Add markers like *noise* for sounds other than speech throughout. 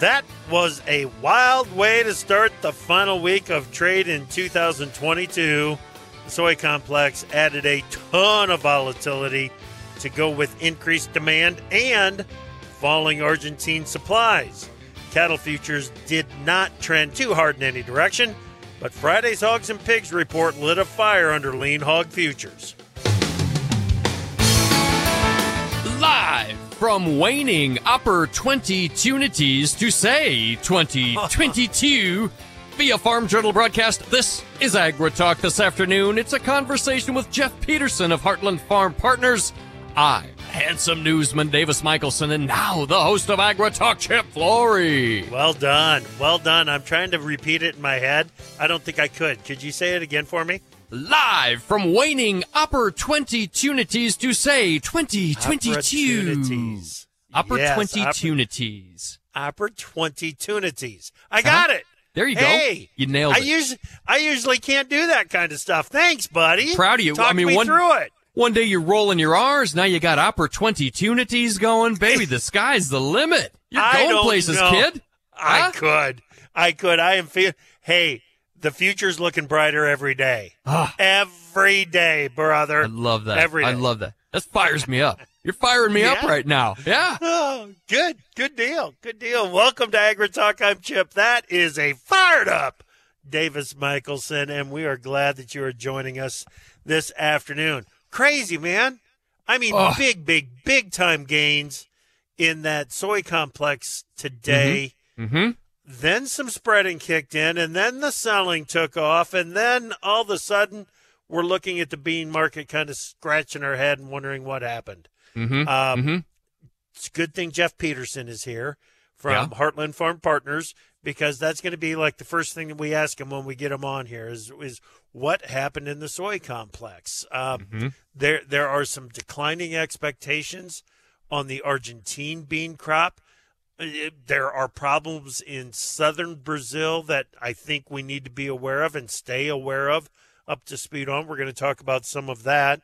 That was a wild way to start the final week of trade in 2022. The soy complex added a ton of volatility to go with increased demand and falling Argentine supplies. Cattle futures did not trend too hard in any direction, but Friday's hogs and pigs report lit a fire under lean hog futures. Live from waning upper 20 tunities to say 2022 *laughs* via Farm Journal broadcast. This is Agri Talk this afternoon. It's a conversation with Jeff Peterson of Heartland Farm Partners. I, handsome newsman Davis Michaelsen, and now the host of Agri Talk, Chip Flory. Well done. Well done. I'm trying to repeat it in my head. I don't think I could. Could you say it again for me? Live from waning upper 20 Tunities to say 2022. Opportunities. Upper Yes, 20 tunities. Opportunities. I uh-huh. got it. There you Hey, go. You nailed I it. usually I usually can't do that kind of stuff. Thanks, buddy. Proud of you. Talk I mean, me one- through it. One day you're rolling your R's, now you got opportunities going. Baby, the sky's the limit. You're I going places, know. kid. I Huh? could. I could. I am feeling. Hey, the future's looking brighter every day. Ah. Every day, brother. I love that. Every I love that. That fires me up. You're firing me up right now. Yeah. Oh, *laughs* good. Good deal. Good deal. Welcome to Agri Talk. I'm Chip. That is a fired up Davis Michelson, and we are glad that you are joining us this afternoon. Crazy, man. I mean, Oh. big, big, big time gains in that soy complex today. Mm-hmm. Then some spreading kicked in, and then the selling took off, and then all of a sudden we're looking at the bean market kind of scratching our head and wondering what happened. Mm-hmm. Um, mm-hmm. it's a good thing Jeff Peterson is here from Yeah. Heartland Farm Partners because that's going to be like the first thing that we ask him when we get him on here is is what happened in the soy complex. Um, Mhm. There there are some declining expectations on the Argentine bean crop. Uh, There are problems in southern Brazil that I think we need to be aware of and stay aware of, up to speed on. We're going to talk about some of that.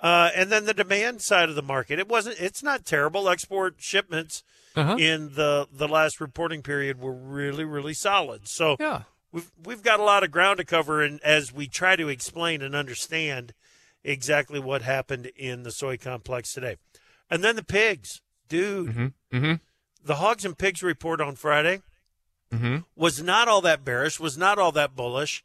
Uh, and then the demand side of the market. It wasn't. It's not terrible. Export shipments Uh-huh. in the the last reporting period were really really solid. So Yeah. we've we've got a lot of ground to cover, and as we try to explain and understand exactly what happened in the soy complex today, and then the pigs, dude. Mm-hmm. Mm-hmm. The hogs and pigs report on Friday Mm-hmm. was not all that bearish, was not all that bullish,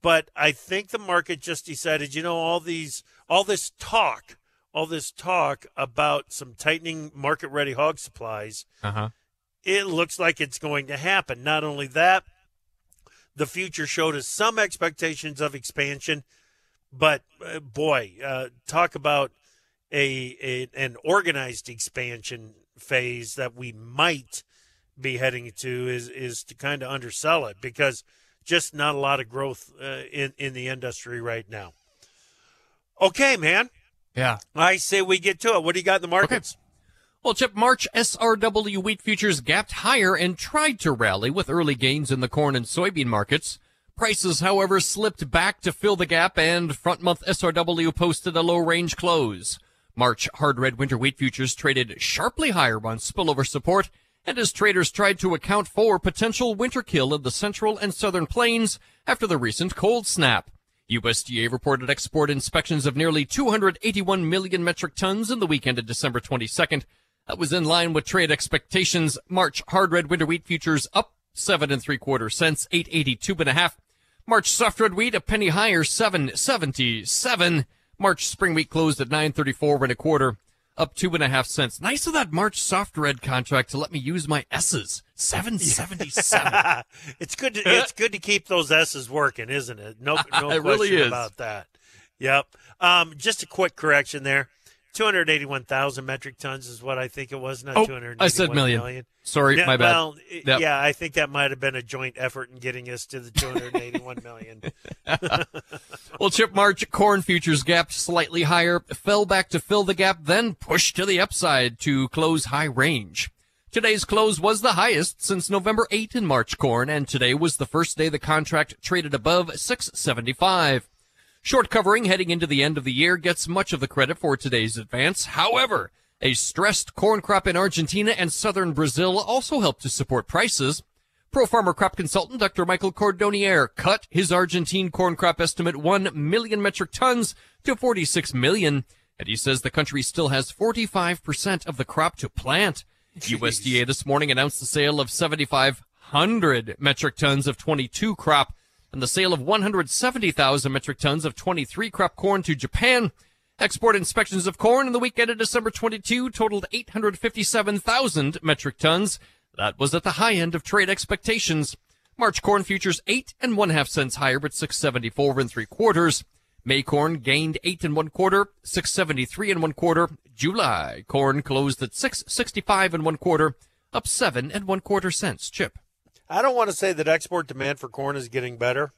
but I think the market just decided, you know, all these, all this talk, all this talk about some tightening market ready hog supplies, Uh-huh. it looks like it's going to happen. Not only that, the future showed us some expectations of expansion, but uh, boy, uh, talk about a, a an organized expansion phase that we might be heading to is is to kind of undersell it because just not a lot of growth uh, in in the industry right now. Okay, man. Yeah. I say we get to it. What do you got in the markets? Well, Chip, March SRW wheat futures gapped higher and tried to rally with early gains in the corn and soybean markets. Prices, however, slipped back to fill the gap and front month SRW posted a low range close. March hard red winter wheat futures traded sharply higher on spillover support and as traders tried to account for potential winter kill in the central and southern plains after the recent cold snap. USDA reported export inspections of nearly 281 million metric tons in the weekend of December 22nd. That was in line with trade expectations. March hard red winter wheat futures up seven and three quarter cents, 882 and a half. March soft red wheat a penny higher, 777. March spring wheat closed at 934 and a quarter, up two and a half cents. Nice of that March soft red contract to let me use my S's. 777. *laughs* it's good. To, it's good to keep those S's working, isn't it? No, no *laughs* It question really is. about that. Yep. Um, just a quick correction there. 281,000 metric tons is what I think it was, not Oh, 281 I said million. million. Sorry, Yeah, my bad. Well, Yep. yeah, I think that might have been a joint effort in getting us to the 281 million. *laughs* Well, Chip March corn futures gap slightly higher, fell back to fill the gap, then pushed to the upside to close high range. Today's close was the highest since November 8 in March corn, and today was the first day the contract traded above 675. Short covering heading into the end of the year gets much of the credit for today's advance. However, a stressed corn crop in Argentina and southern Brazil also helped to support prices. Pro farmer crop consultant Dr. Michael Cordonnier cut his Argentine corn crop estimate 1 million metric tons to 46 million, and he says the country still has 45% of the crop to plant. USDA this morning announced the sale of 7,500 metric tons of 22 crop and the sale of 170,000 metric tons of 23 crop corn to Japan. Export inspections of corn in the week ended December 22 totaled 857,000 metric tons. That was at the high end of trade expectations. March corn futures eight and one half cents higher at 674 and three quarters. May corn gained eight and one quarter, 673 and one quarter. July corn closed at 665 and one quarter, up seven and one quarter cents. Chip. I don't want to say that export demand for corn is getting better,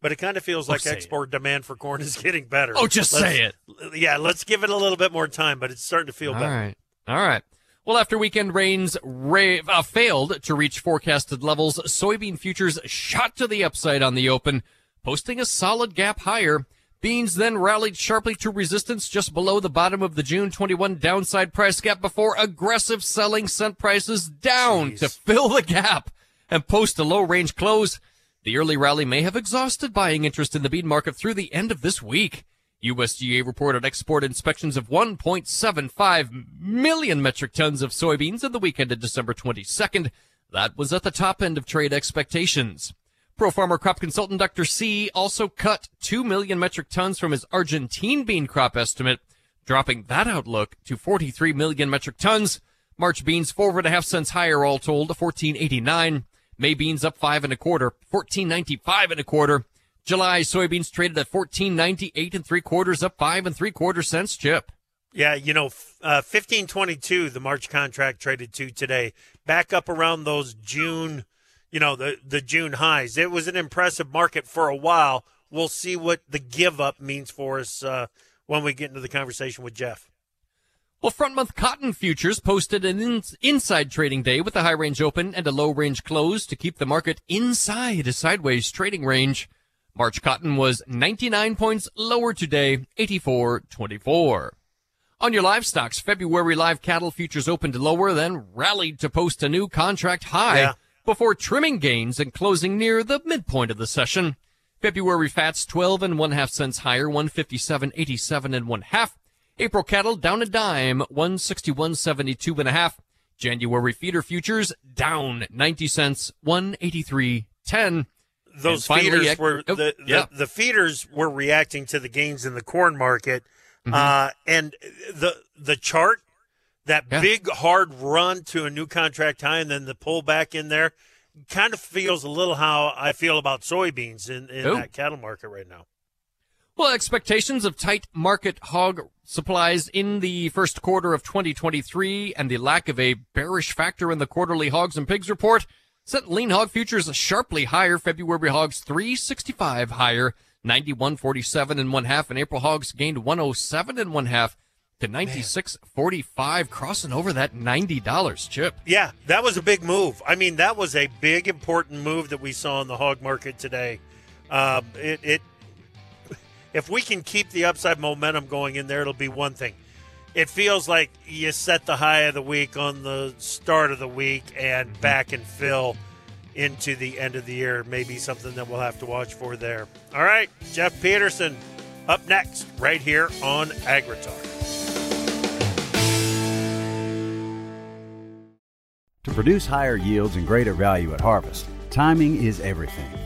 but it kind of feels like say it. export demand for corn is getting better. Oh, just Let's- say it. Yeah, let's give it a little bit more time, but it's starting to feel All better. right. All right. Well, after weekend rains ra- uh, failed to reach forecasted levels, soybean futures shot to the upside on the open, posting a solid gap higher. Beans then rallied sharply to resistance just below the bottom of the June 21 downside price gap before aggressive selling sent prices down Jeez. to fill the gap and post a low range close. The early rally may have exhausted buying interest in the bean market through the end of this week. USDA reported export inspections of 1.75 million metric tons of soybeans in the weekend of December 22nd. That was at the top end of trade expectations. Pro farmer crop consultant Dr. C also cut 2 million metric tons from his Argentine bean crop estimate, dropping that outlook to 43 million metric tons. March beans four and a half cents higher all told, to 1489. May beans up five and a quarter, 1495 and a quarter. July soybeans traded at 1498 and three quarters, up five and three quarter cents chip. Yeah, you know, uh, fifteen twenty two. The March contract traded to today, back up around those June, you know, the the June highs. It was an impressive market for a while. We'll see what the give up means for us uh, when we get into the conversation with Jeff. Well, front month cotton futures posted an in- inside trading day with a high range open and a low range close to keep the market inside a sideways trading range. March cotton was 99 points lower today, 84.24. On your livestocks, February live cattle futures opened lower, then rallied to post a new contract high Yeah. before trimming gains and closing near the midpoint of the session. February fats 12 and one half cents higher, 157.87 and one half. April cattle down a dime, 161.72 and a half. January feeder futures down 90 cents, 183.10. Those finally, feeders were oh, the, the yeah. the feeders were reacting to the gains in the corn market, Mm-hmm. uh, and the the chart that Yeah. big hard run to a new contract high and then the pullback in there kind of feels a little how I feel about soybeans in, in Oh. that cattle market right now. Well, expectations of tight market hog supplies in the first quarter of 2023 and the lack of a bearish factor in the quarterly hogs and pigs report sent lean hog futures sharply higher. February hogs 365 higher, 91.47 and one half, and April hogs gained 107 and one half to 96.45, crossing over that $90 chip. Yeah, that was a big move. I mean, that was a big important move that we saw in the hog market today. Um, it, it if we can keep the upside momentum going in there, it'll be one thing. It feels like you set the high of the week on the start of the week and mm-hmm. back and fill into the end of the year. Maybe something that we'll have to watch for there. All right, Jeff Peterson up next, right here on AgriTalk. To produce higher yields and greater value at harvest, timing is everything.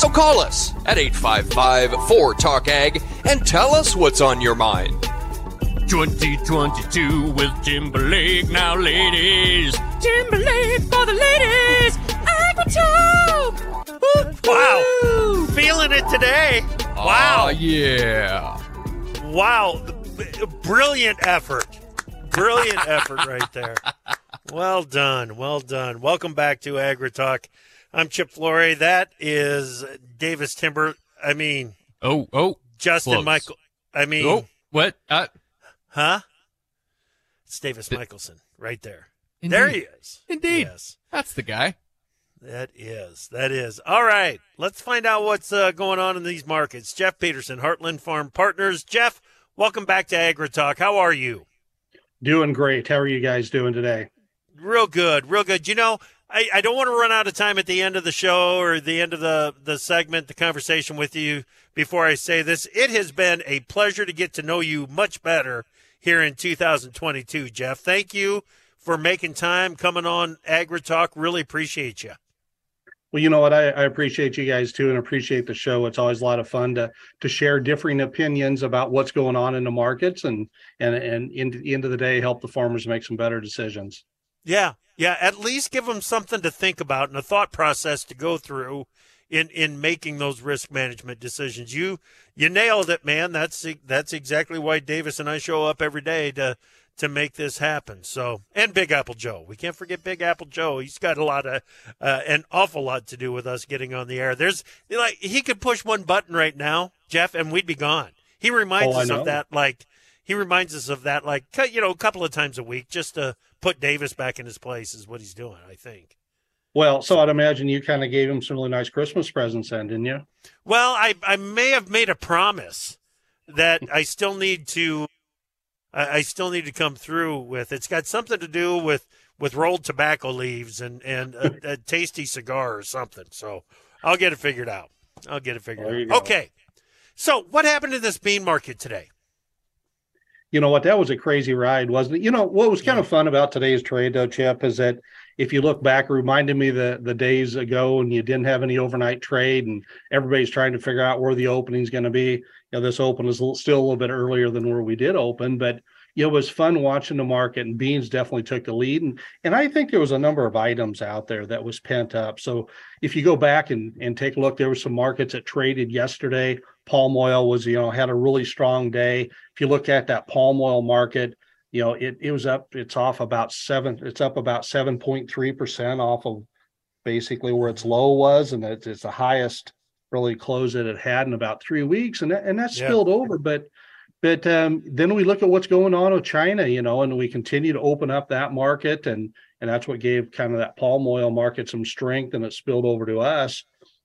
So call us at 855 4 Talk Ag and tell us what's on your mind. 2022 with Timberlake now, ladies. Timberlake for the ladies. Agritalk. Wow. Feeling it today. Wow. Oh, yeah. Wow. Brilliant effort. Brilliant effort right there. *laughs* Well done. Well done. Welcome back to Agri Talk. I'm Chip Flory. That is Davis Timber. I mean, Oh, oh. Justin Close. Michael. I mean, Oh, what? Uh, huh? It's Davis Michelson right there. Indeed. There he is. Indeed. Yes. That's the guy. That is. That is. All right. Let's find out what's uh, going on in these markets. Jeff Peterson, Heartland Farm Partners. Jeff, welcome back to Agri Talk. How are you? Doing great. How are you guys doing today? Real good. Real good. You know, I, I don't want to run out of time at the end of the show or the end of the, the segment, the conversation with you before I say this. It has been a pleasure to get to know you much better here in 2022, Jeff. Thank you for making time, coming on Agri Talk. Really appreciate you. Well, you know what? I, I appreciate you guys too, and appreciate the show. It's always a lot of fun to to share differing opinions about what's going on in the markets, and and and in the end of the day, help the farmers make some better decisions. Yeah, yeah. At least give them something to think about and a thought process to go through in in making those risk management decisions. You you nailed it, man. That's that's exactly why Davis and I show up every day to to make this happen. So and Big Apple Joe, we can't forget Big Apple Joe. He's got a lot of uh, an awful lot to do with us getting on the air. There's like he could push one button right now, Jeff, and we'd be gone. He reminds Oh, us of that like he reminds us of that like you know a couple of times a week just to put Davis back in his place is what he's doing. I think. Well, so I'd imagine you kind of gave him some really nice Christmas presents, then, didn't you? Well, I I may have made a promise that I still need to I, I still need to come through with. It's got something to do with with rolled tobacco leaves and and a, a tasty cigar or something. So I'll get it figured out. I'll get it figured There out. Okay. So what happened to this bean market today? You know what? That was a crazy ride wasn't it? You know what was kind of fun about today's trade though chip is that if you look back it reminded me the the days ago and you didn't have any overnight trade and everybody's trying to figure out where the opening's going to be. You know this open is still a little bit earlier than where we did open but it was fun watching the market and beans definitely took the lead. And and I think there was a number of items out there that was pent up. So if you go back and and take a look there were some markets that traded yesterday. Palm oil was you know had a really strong day if you look at that palm oil market, you know, it, it was up, it's off about seven, it's up about 7.3% off of basically where its low was. And it's, it's the highest really close that it had in about three weeks. And that, and that Yeah. spilled over. But, but um, then we look at what's going on with China, you know, and we continue to open up that market. And, and that's what gave kind of that palm oil market some strength and it spilled over to us.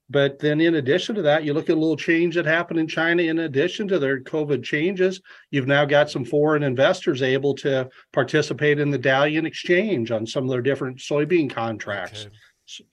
But then, in addition to that, you look at a little change that happened in China. In addition to their COVID changes, you've now got some foreign investors able to participate in the Dalian exchange on some of their different soybean contracts. Okay.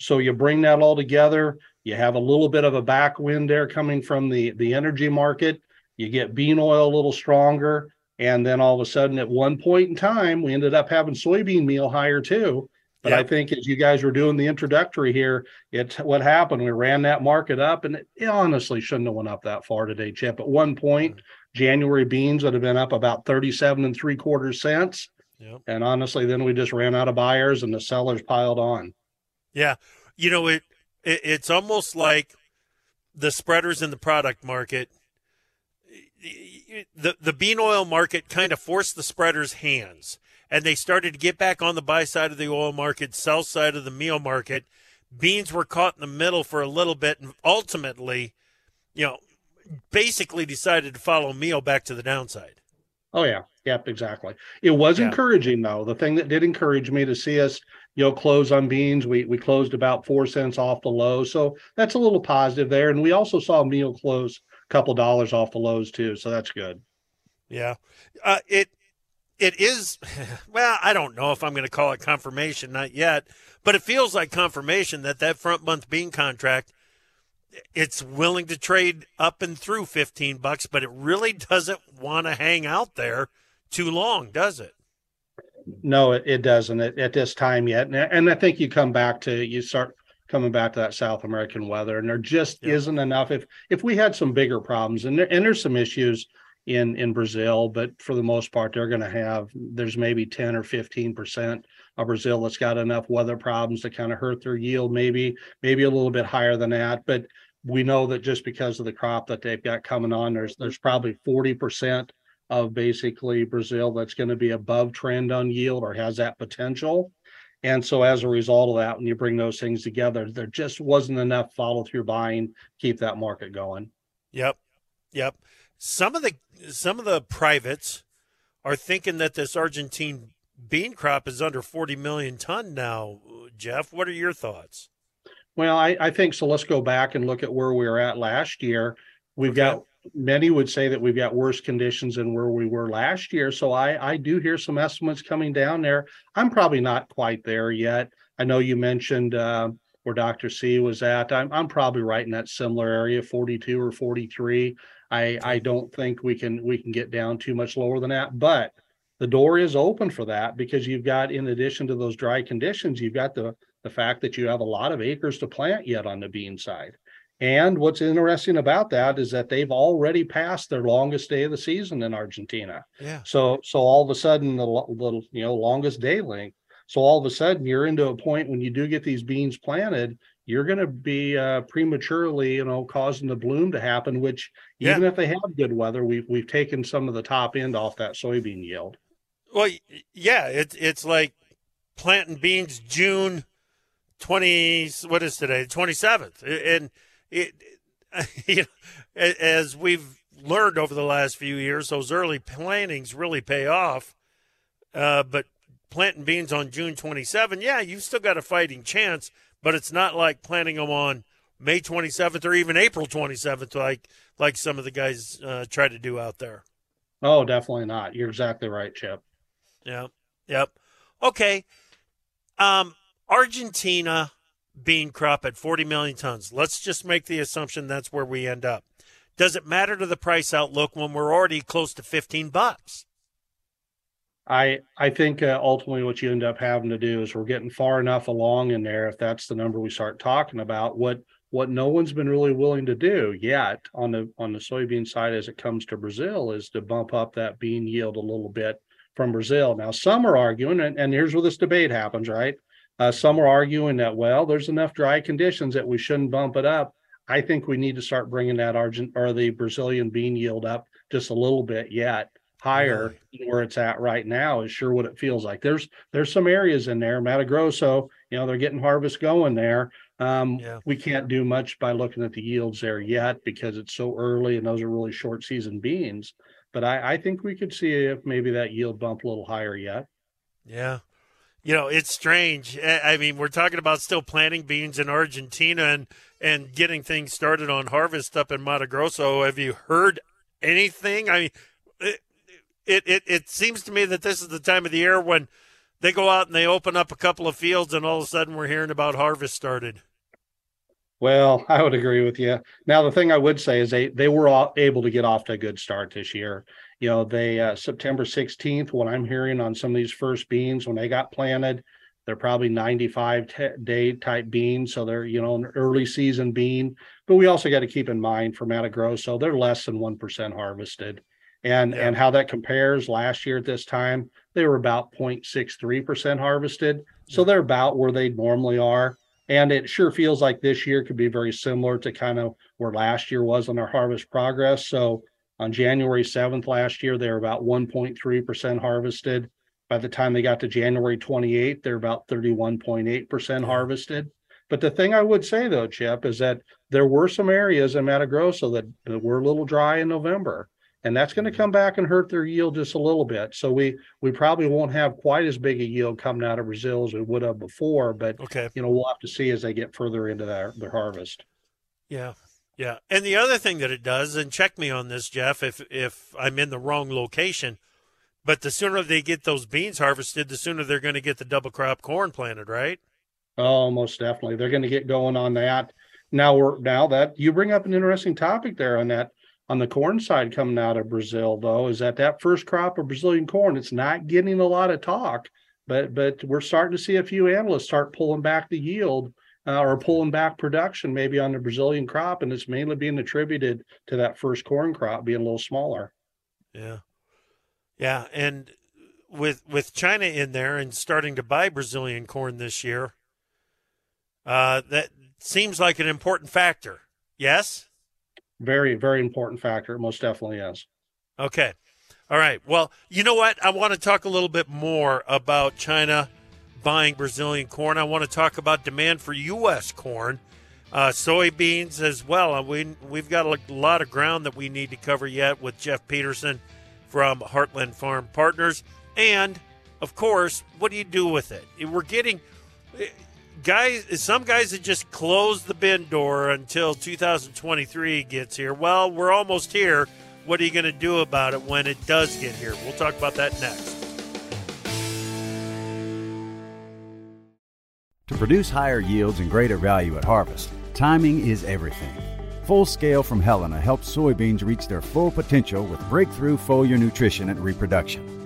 So you bring that all together. You have a little bit of a backwind there coming from the the energy market. You get bean oil a little stronger, and then all of a sudden, at one point in time, we ended up having soybean meal higher too. But I think as you guys were doing the introductory here, it's what happened. We ran that market up, and it, honestly shouldn't have went up that far today, Chip. At one point, January beans would have been up about thirty-seven and three quarters cents, Yep. and honestly, then we just ran out of buyers, and the sellers piled on. Yeah, you know it, it. It's almost like the spreaders in the product market. The the bean oil market kind of forced the spreaders' hands, and they started to get back on the buy side of the oil market, sell side of the meal market. Beans were caught in the middle for a little bit, and ultimately, you know, basically decided to follow meal back to the downside. Oh yeah, yep, exactly. It was yeah. encouraging though. The thing that did encourage me to see us, you know, close on beans. We we closed about four cents off the low, so that's a little positive there. And we also saw meal close a couple dollars off the lows too, so that's good. Yeah, uh, it it is. Well, I don't know if I'm going to call it confirmation, not yet, but it feels like confirmation that that front month bean contract it's willing to trade up and through 15 bucks, but it really doesn't want to hang out there too long, does it? No, it, it doesn't at, at this time yet. And, and I think you come back to, you start coming back to that South American weather, and there just yeah. isn't enough. If if we had some bigger problems, and there, and there's some issues in in Brazil, but for the most part, they're going to have there's maybe 10 or 15 percent of Brazil that's got enough weather problems to kind of hurt their yield, maybe maybe a little bit higher than that. But we know that just because of the crop that they've got coming on, there's there's probably 40% of basically Brazil that's going to be above trend on yield or has that potential. And so as a result of that, when you bring those things together, there just wasn't enough follow through buying to keep that market going. Yep. Yep. Some of the some of the privates are thinking that this Argentine bean crop is under 40 million ton now. Jeff, what are your thoughts? Well, I, I think so. Let's go back and look at where we were at last year. We've okay. got many would say that we've got worse conditions than where we were last year. So I, I do hear some estimates coming down there. I'm probably not quite there yet. I know you mentioned uh, where Dr. C was at. I'm, I'm probably right in that similar area, 42 or 43. I, I don't think we can we can get down too much lower than that, but the door is open for that because you've got in addition to those dry conditions, you've got the the fact that you have a lot of acres to plant yet on the bean side. And what's interesting about that is that they've already passed their longest day of the season in Argentina. Yeah. So so all of a sudden the, the you know longest day length. So all of a sudden you're into a point when you do get these beans planted, you're going to be uh, prematurely you know causing the bloom to happen. Which even yeah. if they have good weather, we've we've taken some of the top end off that soybean yield. Well, yeah, it's it's like planting beans June 20 what is today 27th and it *laughs* you know, as we've learned over the last few years those early plantings really pay off uh, but planting beans on june 27 yeah you've still got a fighting chance but it's not like planting them on may 27th or even april 27th like like some of the guys uh, try to do out there oh definitely not you're exactly right chip yeah yep okay um Argentina bean crop at 40 million tons. Let's just make the assumption that's where we end up. Does it matter to the price outlook when we're already close to 15 bucks? I I think uh, ultimately what you end up having to do is we're getting far enough along in there if that's the number we start talking about what what no one's been really willing to do yet on the on the soybean side as it comes to Brazil is to bump up that bean yield a little bit from Brazil. Now some are arguing and, and here's where this debate happens, right? Uh, some are arguing that, well, there's enough dry conditions that we shouldn't bump it up. I think we need to start bringing that Argent or the Brazilian bean yield up just a little bit yet higher yeah. where it's at right now is sure what it feels like. There's there's some areas in there, Mato Grosso, you know, they're getting harvest going there. Um, yeah. We can't do much by looking at the yields there yet because it's so early and those are really short season beans. But I, I think we could see if maybe that yield bump a little higher yet. Yeah, you know, it's strange. I mean, we're talking about still planting beans in Argentina and and getting things started on harvest up in Mato Grosso. Have you heard anything? I mean, it, it it seems to me that this is the time of the year when they go out and they open up a couple of fields, and all of a sudden we're hearing about harvest started. Well, *laughs* I would agree with you. Now, the thing I would say is they they were able to get off to a good start this year you know they uh, september 16th what i'm hearing on some of these first beans when they got planted they're probably 95 t- day type beans so they're you know an early season bean but we also got to keep in mind for Mato Grosso they're less than 1% harvested and yeah. and how that compares last year at this time they were about 0.63% harvested so they're about where they normally are and it sure feels like this year could be very similar to kind of where last year was on our harvest progress so on January 7th last year, they were about 1.3% harvested. By the time they got to January 28th, they're about 31.8% harvested. But the thing I would say though, Chip, is that there were some areas in Mato Grosso that, that were a little dry in November and that's going to come back and hurt their yield just a little bit. So we we probably won't have quite as big a yield coming out of Brazil as we would have before. But okay, you know we'll have to see as they get further into their their harvest. Yeah, yeah. And the other thing that it does, and check me on this, Jeff, if if I'm in the wrong location, but the sooner they get those beans harvested, the sooner they're going to get the double crop corn planted, right? Oh, most definitely. They're going to get going on that. Now we're now that you bring up an interesting topic there on that on the corn side coming out of Brazil, though, is that that first crop of Brazilian corn, it's not getting a lot of talk, but but we're starting to see a few analysts start pulling back the yield uh, or pulling back production maybe on the Brazilian crop, and it's mainly being attributed to that first corn crop being a little smaller. Yeah, yeah, and with with China in there and starting to buy Brazilian corn this year, uh, that seems like an important factor. Yes very very important factor. It most definitely is. Okay. All right. Well, you know what? I want to talk a little bit more about China buying Brazilian corn. I want to talk about demand for U.S. corn, uh, soybeans as well. Uh, we we've got a lot of ground that we need to cover yet with Jeff Peterson from Heartland Farm Partners, and of course, what do you do with it? We're getting guys, some guys that just close the bin door until 2023 gets here. Well, we're almost here. What are you going to do about it when it does get here? We'll talk about that next. To produce higher yields and greater value at harvest, timing is everything. Full Scale from Helena helps soybeans reach their full potential with breakthrough foliar nutrition and reproduction.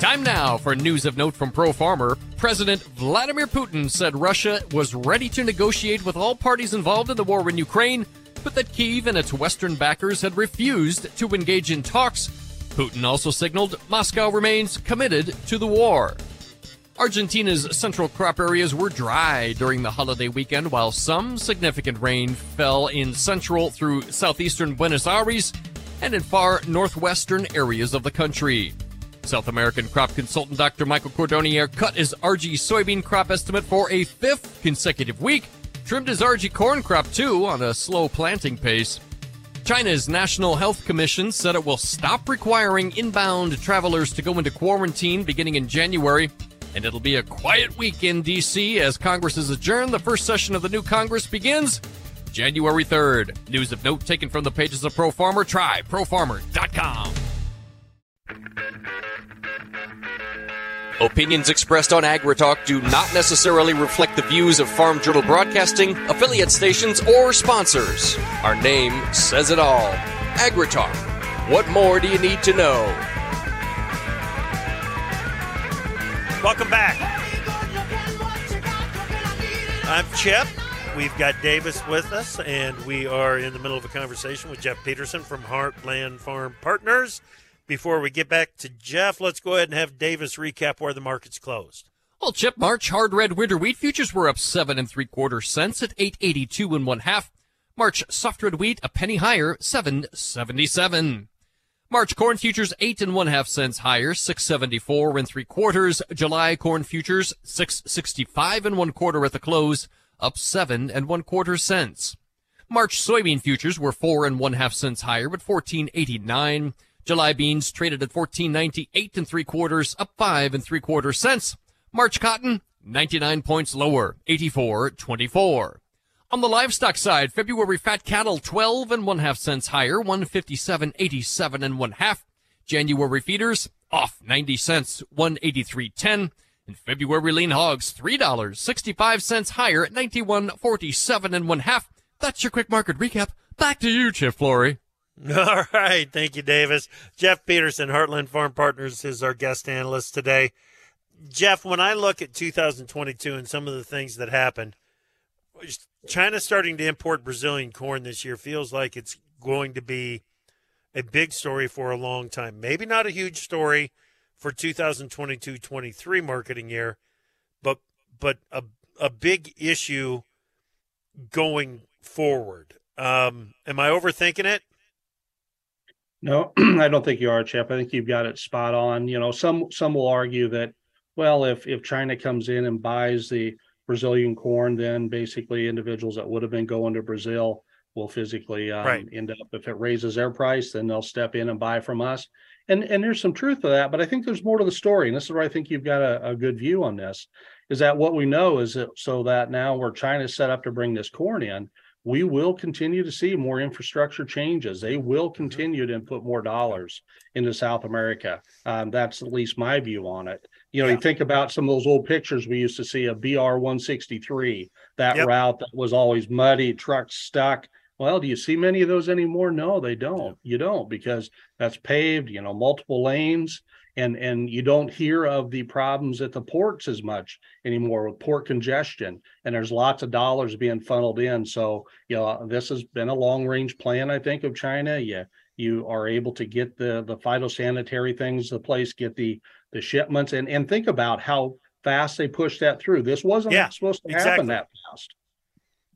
Time now for news of note from Pro Farmer. President Vladimir Putin said Russia was ready to negotiate with all parties involved in the war in Ukraine, but that Kiev and its Western backers had refused to engage in talks. Putin also signaled Moscow remains committed to the war. Argentina's central crop areas were dry during the holiday weekend, while some significant rain fell in central through southeastern Buenos Aires and in far northwestern areas of the country. South American crop consultant Dr. Michael Cordonnier cut his RG soybean crop estimate for a fifth consecutive week, trimmed his RG corn crop too on a slow planting pace. China's National Health Commission said it will stop requiring inbound travelers to go into quarantine beginning in January, and it'll be a quiet week in D.C. as Congress is adjourned. The first session of the new Congress begins January 3rd. News of note taken from the pages of Pro Farmer. Try profarmer.com. Opinions expressed on AgriTalk do not necessarily reflect the views of Farm Journal Broadcasting, affiliate stations, or sponsors. Our name says it all. AgriTalk. What more do you need to know? Welcome back. I'm Chip. We've got Davis with us, and we are in the middle of a conversation with Jeff Peterson from Heartland Farm Partners. Before we get back to Jeff, let's go ahead and have Davis recap where the market's closed. Well, Chip, March hard red winter wheat futures were up seven and three quarters cents at eight eighty two and one half. March soft red wheat a penny higher, seven seventy seven. March corn futures eight and one half cents higher, six seventy four and three quarters. July corn futures six sixty five and one quarter at the close, up seven and one quarter cents. March soybean futures were four and one half cents higher at fourteen eighty nine. July beans traded at 14.98 and three quarters, up five and three quarters cents. March cotton, 99 points lower, 84.24. On the livestock side, February fat cattle 12 and one half cents higher, 157.87 and one half. January feeders off 90 cents, 183.10. And February lean hogs $3, 65 cents higher at 91.47 and one half. That's your quick market recap. Back to you, Chip Flory. *laughs* All right. Thank you, Davis. Jeff Peterson, Heartland Farm Partners, is our guest analyst today. Jeff, when I look at 2022 and some of the things that happened, China starting to import Brazilian corn this year feels like it's going to be a big story for a long time. Maybe not a huge story for 2022-23 marketing year, but but a a big issue going forward. Um, am I overthinking it? No, *clears throat* I don't think you are, Chip. I think you've got it spot on. You know, some some will argue that, well, if if China comes in and buys the Brazilian corn, then basically individuals that would have been going to Brazil will physically um, right. end up. If it raises their price, then they'll step in and buy from us. And and there's some truth to that, but I think there's more to the story. And this is where I think you've got a, a good view on this. Is that what we know is that so that now where China's set up to bring this corn in, we will continue to see more infrastructure changes. They will mm-hmm. continue to put more dollars into South America. Um, that's at least my view on it. You know, yeah. you think about some of those old pictures we used to see of BR 163, that yep. route that was always muddy, trucks stuck. Well, do you see many of those anymore? No, they don't. You don't because that's paved, you know, multiple lanes and and you don't hear of the problems at the ports as much anymore with port congestion and there's lots of dollars being funneled in. So you know this has been a long range plan i think of china. Yeah you are able to get the the phytosanitary things the place get the the shipments and and think about how fast they pushed that through. This wasn't yeah, supposed to exactly. happen that fast.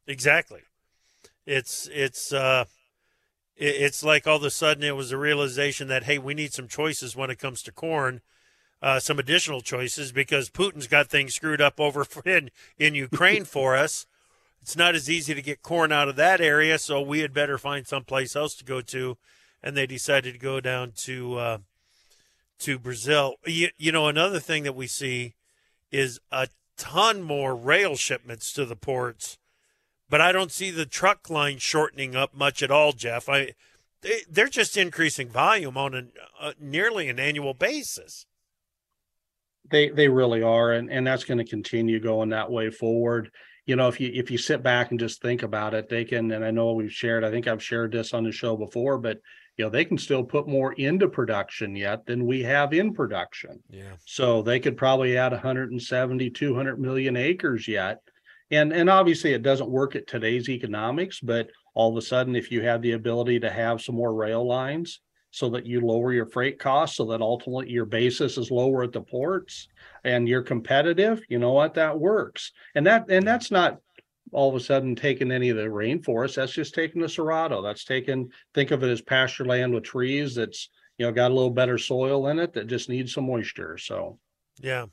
Exactly. It's it's uh it's like all of a sudden it was a realization that hey, we need some choices when it comes to corn, uh, some additional choices because Putin's got things screwed up over *laughs* in in Ukraine for us. It's not as easy to get corn out of that area, so we had better find someplace else to go to, and they decided to go down to uh, to Brazil. You, you know, another thing that we see is a ton more rail shipments to the ports but I don't see the truck line shortening up much at all, Jeff. I they, are just increasing volume on a, a, uh, nearly an annual basis. They they really are, and and that's going to continue going that way forward. You know, if you if you sit back and just think about it, they can. And I know we've shared. I think I've shared this on the show before, but you know they can still put more into production yet than we have in production. Yeah. So they could probably add 170, 200 million acres yet and and obviously it doesn't work at today's economics but all of a sudden if you have the ability to have some more rail lines so that you lower your freight costs so that ultimately your basis is lower at the ports and you're competitive you know what? That works. And that and that's not all of a sudden taking any of the rainforest. That's just taking the cerrado. That's taken think of it as pasture land with trees that's you know got a little better soil in it that just needs some moisture so. Yeah.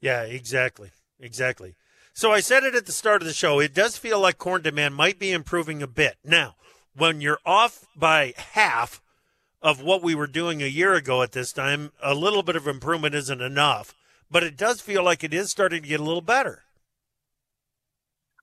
Yeah exactly. Exactly so I said it at the start of the show. It does feel like corn demand might be improving a bit. Now, when you're off by half of what we were doing a year ago at this time, a little bit of improvement isn't enough. But it does feel like it is starting to get a little better.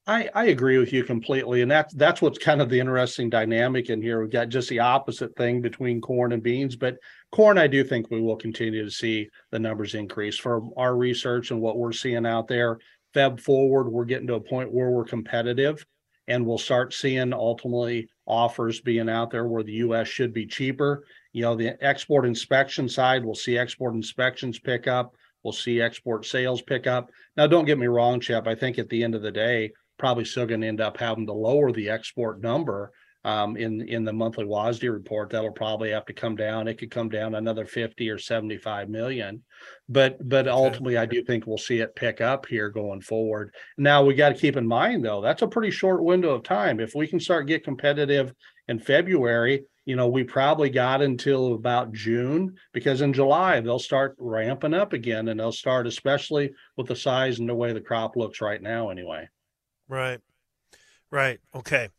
I, I agree with you completely. And that's that's what's kind of the interesting dynamic in here. We've got just the opposite thing between corn and beans. But corn, I do think we will continue to see the numbers increase from our research and what we're seeing out there. Feb forward, we're getting to a point where we're competitive and we'll start seeing ultimately offers being out there where the US should be cheaper. You know, the export inspection side, we'll see export inspections pick up. We'll see export sales pick up. Now, don't get me wrong, Chip. I think at the end of the day, probably still going to end up having to lower the export number um, in in the monthly WASDE report. That'll probably have to come down. It could come down another 50 or 75 million. But but ultimately, I do think we'll see it pick up here going forward. Now we got to keep in mind though, that's a pretty short window of time. If we can start get competitive in February, you know, we probably got until about June because in July they'll start ramping up again and they'll start, especially with the size and the way the crop looks right now, anyway. Right. Right. Okay.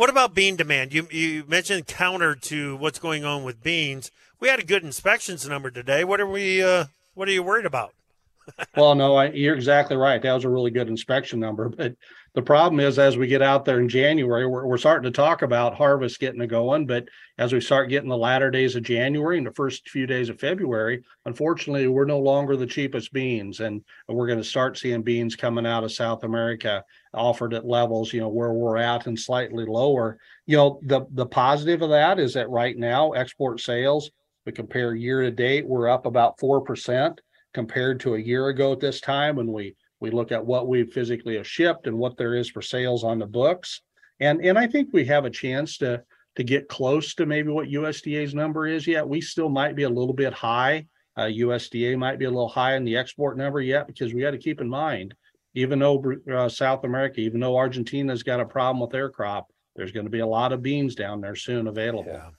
What about bean demand? You you mentioned counter to what's going on with beans. We had a good inspections number today. What are we? Uh, what are you worried about? *laughs* well, no, I, you're exactly right. That was a really good inspection number. But the problem is, as we get out there in January, we're, we're starting to talk about harvest getting going. But as we start getting the latter days of January and the first few days of February, unfortunately, we're no longer the cheapest beans. And we're going to start seeing beans coming out of South America offered at levels, you know, where we're at and slightly lower. You know, the, the positive of that is that right now, export sales, we compare year to date, we're up about 4% compared to a year ago at this time when we we look at what we physically have shipped and what there is for sales on the books. And and I think we have a chance to to get close to maybe what USDA's number is yet. We still might be a little bit high. Uh, USDA might be a little high in the export number yet because we got to keep in mind, even though uh, South America, even though Argentina's got a problem with their crop, there's going to be a lot of beans down there soon available. Yeah.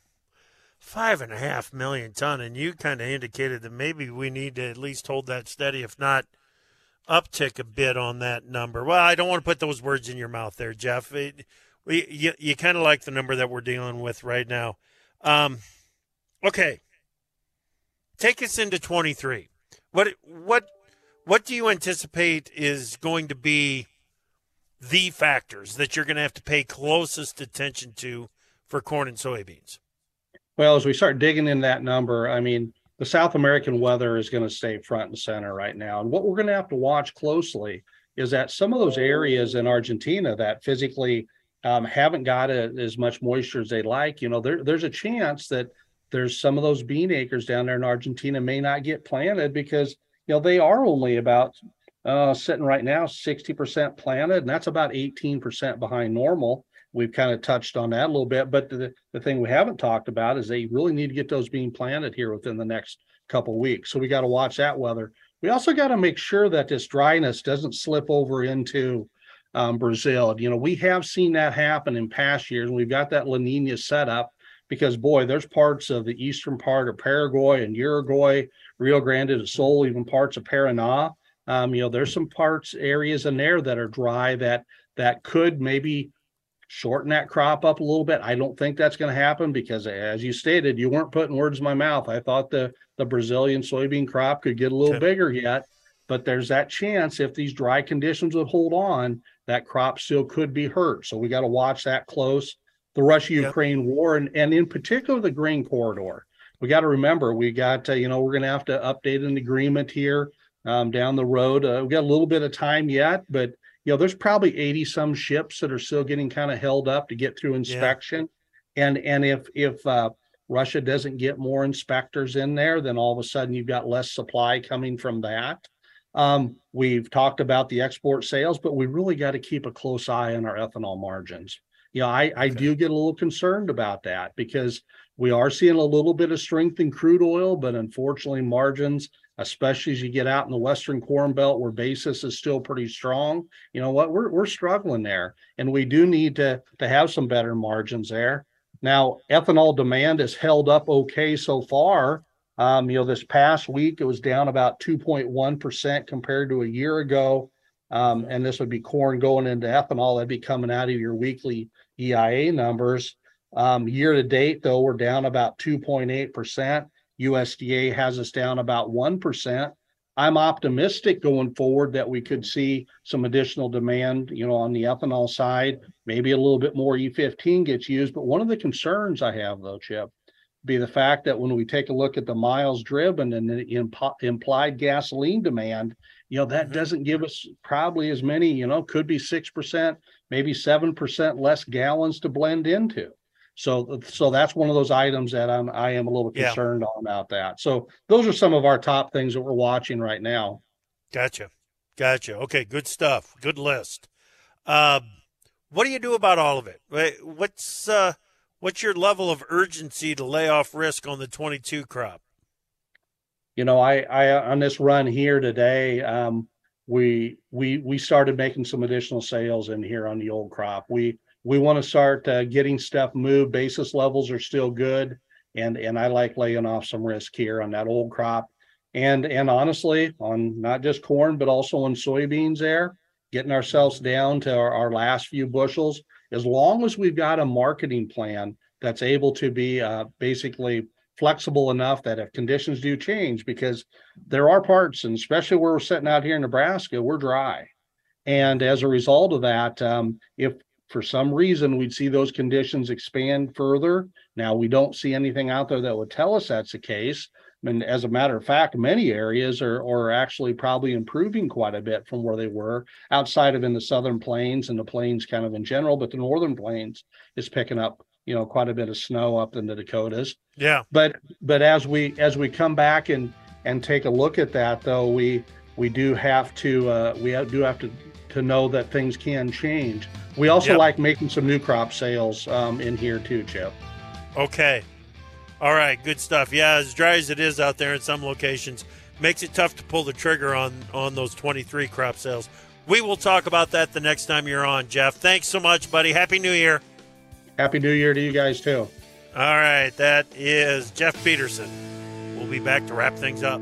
Five and a half million ton, and you kind of indicated that maybe we need to at least hold that steady, if not – uptick a bit on that number. Well, I don't want to put those words in your mouth there, Jeff. It, we, you you kind of like the number that we're dealing with right now. Um, okay, take us into twenty three. What what what do you anticipate is going to be the factors that you're going to have to pay closest attention to for corn and soybeans? Well, as we start digging in that number, I mean, the South American weather is going to stay front and center right now. And what we're going to have to watch closely is that some of those areas in Argentina that physically um, haven't got a, as much moisture as they like, you know, there, there's a chance that there's some of those bean acres down there in Argentina may not get planted because, you know, they are only about uh, sitting right now 60% planted, and that's about 18% behind normal. We've kind of touched on that a little bit, but the, the thing we haven't talked about is they really need to get those being planted here within the next couple weeks. So we got to watch that weather. We also got to make sure that this dryness doesn't slip over into um, Brazil. You know, we have seen that happen in past years. We've got that La Nina set up because, boy, there's parts of the eastern part of Paraguay and Uruguay, Rio Grande do Sul, even parts of Paraná. Um, you know, there's some parts areas in there that are dry that that could maybe shorten that crop up a little bit. I don't think that's going to happen because, as you stated, you weren't putting words in my mouth. I thought the the Brazilian soybean crop could get a little okay. bigger yet, but there's that chance if these dry conditions would hold on, that crop still could be hurt. So we got to watch that close. The Russia-Ukraine yep. war, and and in particular the grain corridor. We got to remember we got uh, you know we're going to have to update an agreement here um, down the road. Uh, we got a little bit of time yet, but you know, there's probably 80 some ships that are still getting kind of held up to get through inspection. Yeah. And and if if uh, Russia doesn't get more inspectors in there, then all of a sudden you've got less supply coming from that. Um, we've talked about the export sales, but we really got to keep a close eye on our ethanol margins. You know, I, I do get a little concerned about that because we are seeing a little bit of strength in crude oil, but unfortunately, margins especially as you get out in the Western Corn Belt where basis is still pretty strong. You know what? We're we're struggling there, and we do need to to have some better margins there. Now, ethanol demand has held up okay so far. Um, you know, this past week it was down about 2.1 percent compared to a year ago. Um, and this would be corn going into ethanol. That'd be coming out of your weekly EIA numbers. Um, year to date, though, we're down about 2.8 percent. USDA has us down about 1%. I'm optimistic going forward that we could see some additional demand, you know, on the ethanol side. Maybe a little bit more E15 gets used. But one of the concerns I have, though, Chip, be the fact that when we take a look at the miles driven and the imp- implied gasoline demand, you know, that mm-hmm. doesn't give us probably as many, you know, could be 6%, maybe 7% less gallons to blend into. So, so that's one of those items that I'm I am a little concerned yeah. on about that. So those are some of our top things that we're watching right now. Gotcha, gotcha. Okay, good stuff. Good list. Uh, what do you do about all of it? What's uh, what's your level of urgency to lay off risk on the 22 crop? You know, I I on this run here today, um, we we we started making some additional sales in here on the old crop. We we want to start uh, getting stuff moved. Basis levels are still good, and and I like laying off some risk here on that old crop, and and honestly, on not just corn but also on soybeans, there, getting ourselves down to our, our last few bushels. As long as we've got a marketing plan that's able to be uh, basically flexible enough that if conditions do change, because there are parts, and especially where we're sitting out here in Nebraska, we're dry. And as a result of that, um, if for some reason we'd see those conditions expand further, now we don't see anything out there that would tell us that's the case. And as a matter of fact, many areas are, are actually probably improving quite a bit from where they were outside of in the southern plains and the plains kind of in general, but the northern plains is picking up, you know, quite a bit of snow up in the Dakotas. Yeah. But but as we as we come back and and take a look at that though, we we do have to uh, we do have to to know that things can change. We also Yep. like making some new crop sales um, in here too, Chip. Okay. All right, good stuff. Yeah, as dry as it is out there in some locations, makes it tough to pull the trigger on on those 23 crop sales. We will talk about that the next time you're on, Jeff. Thanks so much, buddy. Happy New Year. Happy New Year to you guys too. All right, that is Jeff Peterson. We'll be back to wrap things up.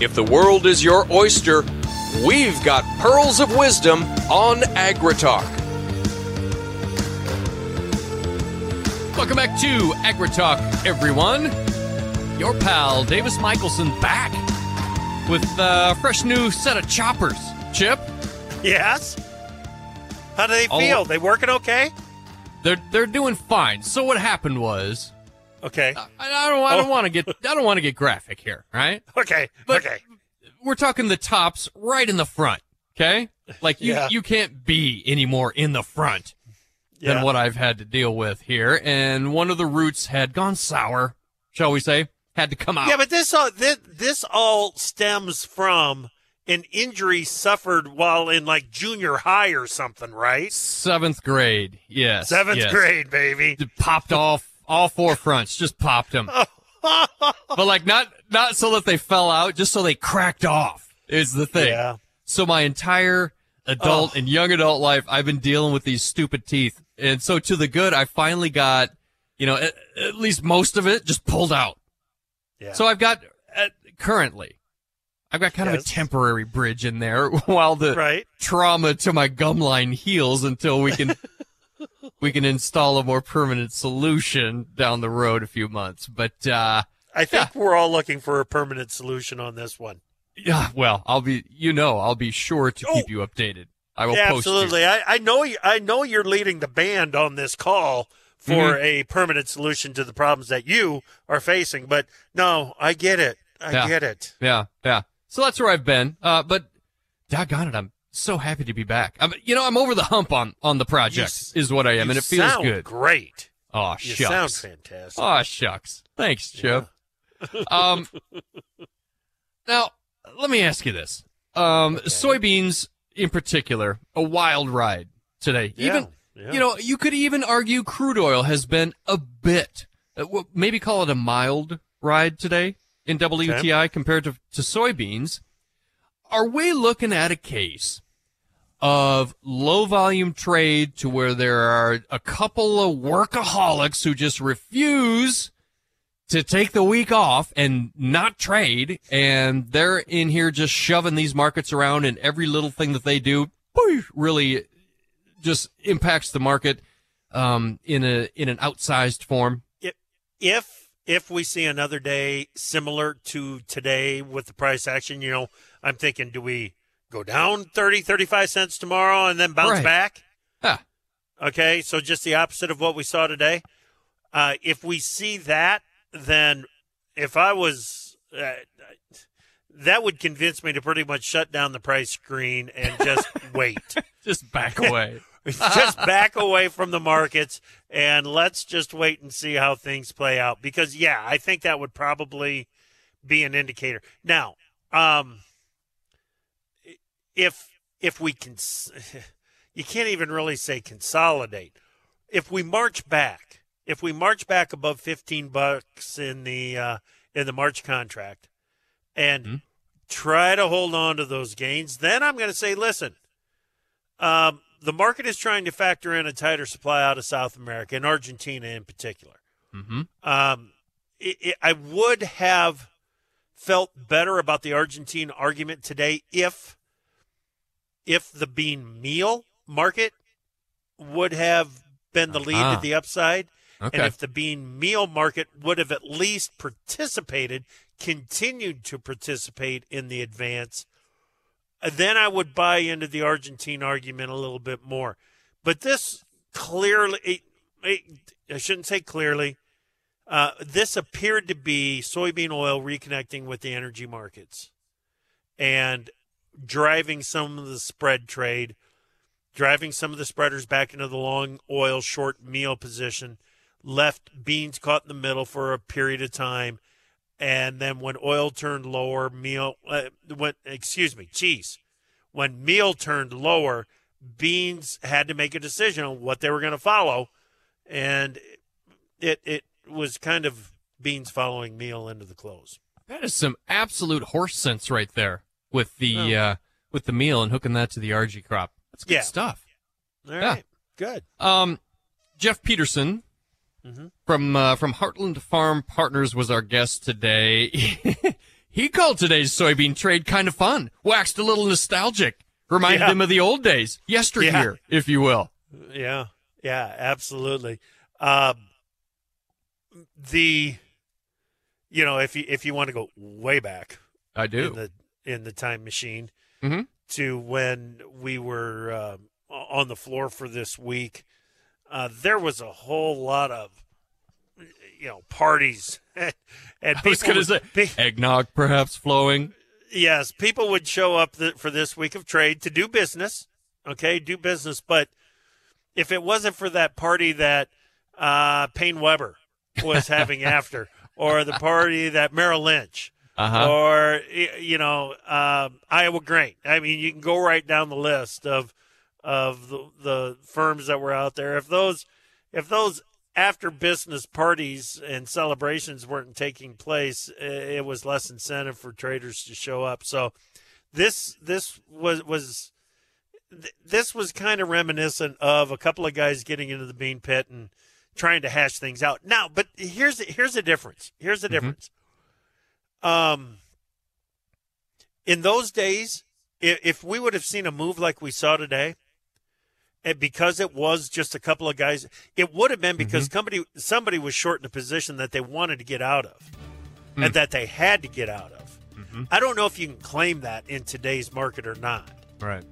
If the world is your oyster, we've got pearls of wisdom on AgriTalk. Welcome back to AgriTalk, everyone. Your pal Davis Michaelsen back with a fresh new set of choppers. Chip, Yes. How do they Oh. feel? They working okay? they're they're doing fine. So what happened was, Okay. I, I don't I don't Oh. want to get I don't want to get graphic here, right? Okay. But- okay. We're talking the tops right in the front, okay? Like you Yeah. you can't be any more in the front Yeah. than what I've had to deal with here. And one of the roots had gone sour, shall we say? Had to come out. Yeah, but this all this, this all stems from an injury suffered while in like junior high or something, right? seventh grade, yes, Seventh yes. grade, baby. popped off all four fronts, just popped them. *laughs* but like not not so that they fell out, just so they cracked off. Is the thing. Yeah. So my entire adult Oh. and young adult life, I've been dealing with these stupid teeth, and so to the good, I finally got, you know, at, at least most of it just pulled out. Yeah. So I've got uh, currently, I've got kind of a temporary bridge in there *laughs* while the right. trauma to my gum line heals until we can *laughs* we can install a more permanent solution down the road a few months. But uh I think we're all looking for a permanent solution on this one. yeah, well, I'll be you know, I'll be sure to keep Oh. you updated. I will Yeah, absolutely. I, I know you, I know you're leading the band on this call for Mm-hmm. a permanent solution to the problems that you are facing. But no, I get it. I Yeah. get it. Yeah, yeah. So that's where I've been. Uh but doggone it, I'm so happy to be back. I'm, you know, I'm over the hump on on the project s- is what I am, and it feels good. Great. Oh shucks. You sound fantastic. Oh shucks. Thanks, Chip. um, *laughs* now let me ask you this: um, soybeans, in particular, a wild ride today. Yeah, Even yeah. you know, you could even argue crude oil has been a bit, uh, maybe call it a mild ride today in WTI compared to, to soybeans. Are we looking at a case of low volume trade to where there are a couple of workaholics who just refuse to take the week off and not trade and they're in here just shoving these markets around and every little thing that they do really just impacts the market um, in a in an outsized form. if if we see another day similar to today with the price action, you know, I'm thinking, do we go down 30, 35 cents tomorrow and then bounce Right. back? Yeah. Okay, so just the opposite of what we saw today. Uh, if we see that, then if I was, uh, that would convince me to pretty much shut down the price screen and just *laughs* wait. Just back away. *laughs* just back away from the markets and let's just wait and see how things play out. Because yeah, I think that would probably be an indicator. Now, um, if if we can, *laughs* you can't even really say consolidate. If we march back, if we march back above fifteen bucks in the uh, in the March contract, and Mhm. try to hold on to those gains, then I'm going to say, listen, um, the market is trying to factor in a tighter supply out of South America and Argentina in particular. Mm-hmm. Um, it, it, I would have felt better about the Argentine argument today if if the bean meal market would have been the lead Uh-huh. to the upside, Okay. and if the bean meal market would have at least participated, continued to participate in the advance, then I would buy into the Argentine argument a little bit more. But this clearly, it, it, I shouldn't say clearly, uh, this appeared to be soybean oil reconnecting with the energy markets and driving some of the spread trade, driving some of the spreaders back into the long oil short meal position, left beans caught in the middle for a period of time. And then when oil turned lower, meal, uh, when, excuse me, cheese, when meal turned lower, beans had to make a decision on what they were going to follow. And it, it was kind of beans following meal into the close. That is some absolute horse sense right there with the Oh. uh, with the meal and hooking that to the Argie crop. That's good Yeah. stuff. All Yeah. right. Good. Um, Jeff Peterson Mhm. from uh, from Heartland Farm Partners was our guest today. *laughs* he called today's soybean trade kind of fun, waxed a little nostalgic, reminded Yeah. him of the old days, yesteryear, if you will. Yeah, yeah, absolutely. Um, the, you know, if you if you want to go way back I in do. the in the time machine Mhm. to when we were um, on the floor for this week, uh, there was a whole lot of you know parties *laughs* and I was people going to say pe- eggnog perhaps flowing. yes, people would show up th- for this week of trade to do business. Okay, do business. But if it wasn't for that party that uh, PaineWebber was *laughs* having after, or the party that Merrill Lynch, Uh huh. or you know um, Iowa Grain, I mean, you can go right down the list of of the, the firms that were out there. If those if those after business parties and celebrations weren't taking place, it was less incentive for traders to show up. So this this was was this was kind of reminiscent of a couple of guys getting into the bean pit and trying to hash things out. Now, but here's here's the difference. Here's the difference. Um, in those days, if, if we would have seen a move like we saw today, and because it was just a couple of guys, it would have been because somebody somebody was short in a position that they wanted to get out of, and that they had to get out of. I don't know if you can claim that in today's market or not. Right.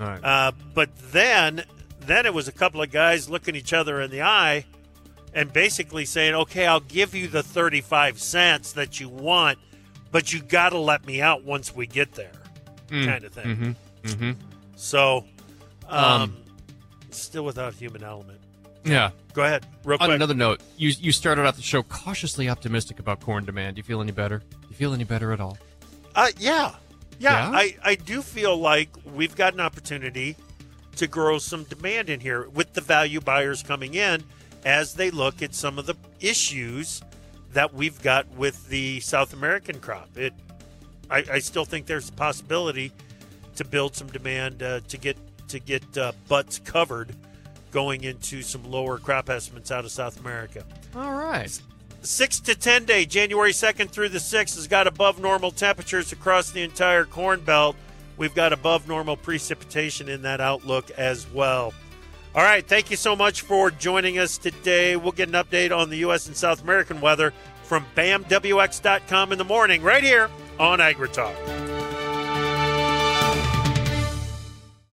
All right. Uh, but then, then it was a couple of guys looking each other in the eye, and basically saying, "Okay, I'll give you the thirty-five cents that you want, but you got to let me out once we get there," kind of thing. Mm-hmm. Mm-hmm. So, um, Um, still without human element. Yeah. Go ahead, real On another note, you you started out the show cautiously optimistic about corn demand. Do you feel any better? Do you feel any better at all? Uh, yeah. yeah, Yeah? I, I do feel like we've got an opportunity to grow some demand in here with the value buyers coming in as they look at some of the issues that we've got with the South American crop. It, I, I still think there's a possibility to build some demand uh, to get to get uh, butts covered going into some lower crop estimates out of South America. All right. Six to 10 day, January 2nd through the 6th, has got above normal temperatures across the entire Corn Belt. We've got above normal precipitation in that outlook as well. All right, thank you so much for joining us today. We'll get an update on the U.S. and South American weather from BAMWX.com in the morning, right here on AgriTalk.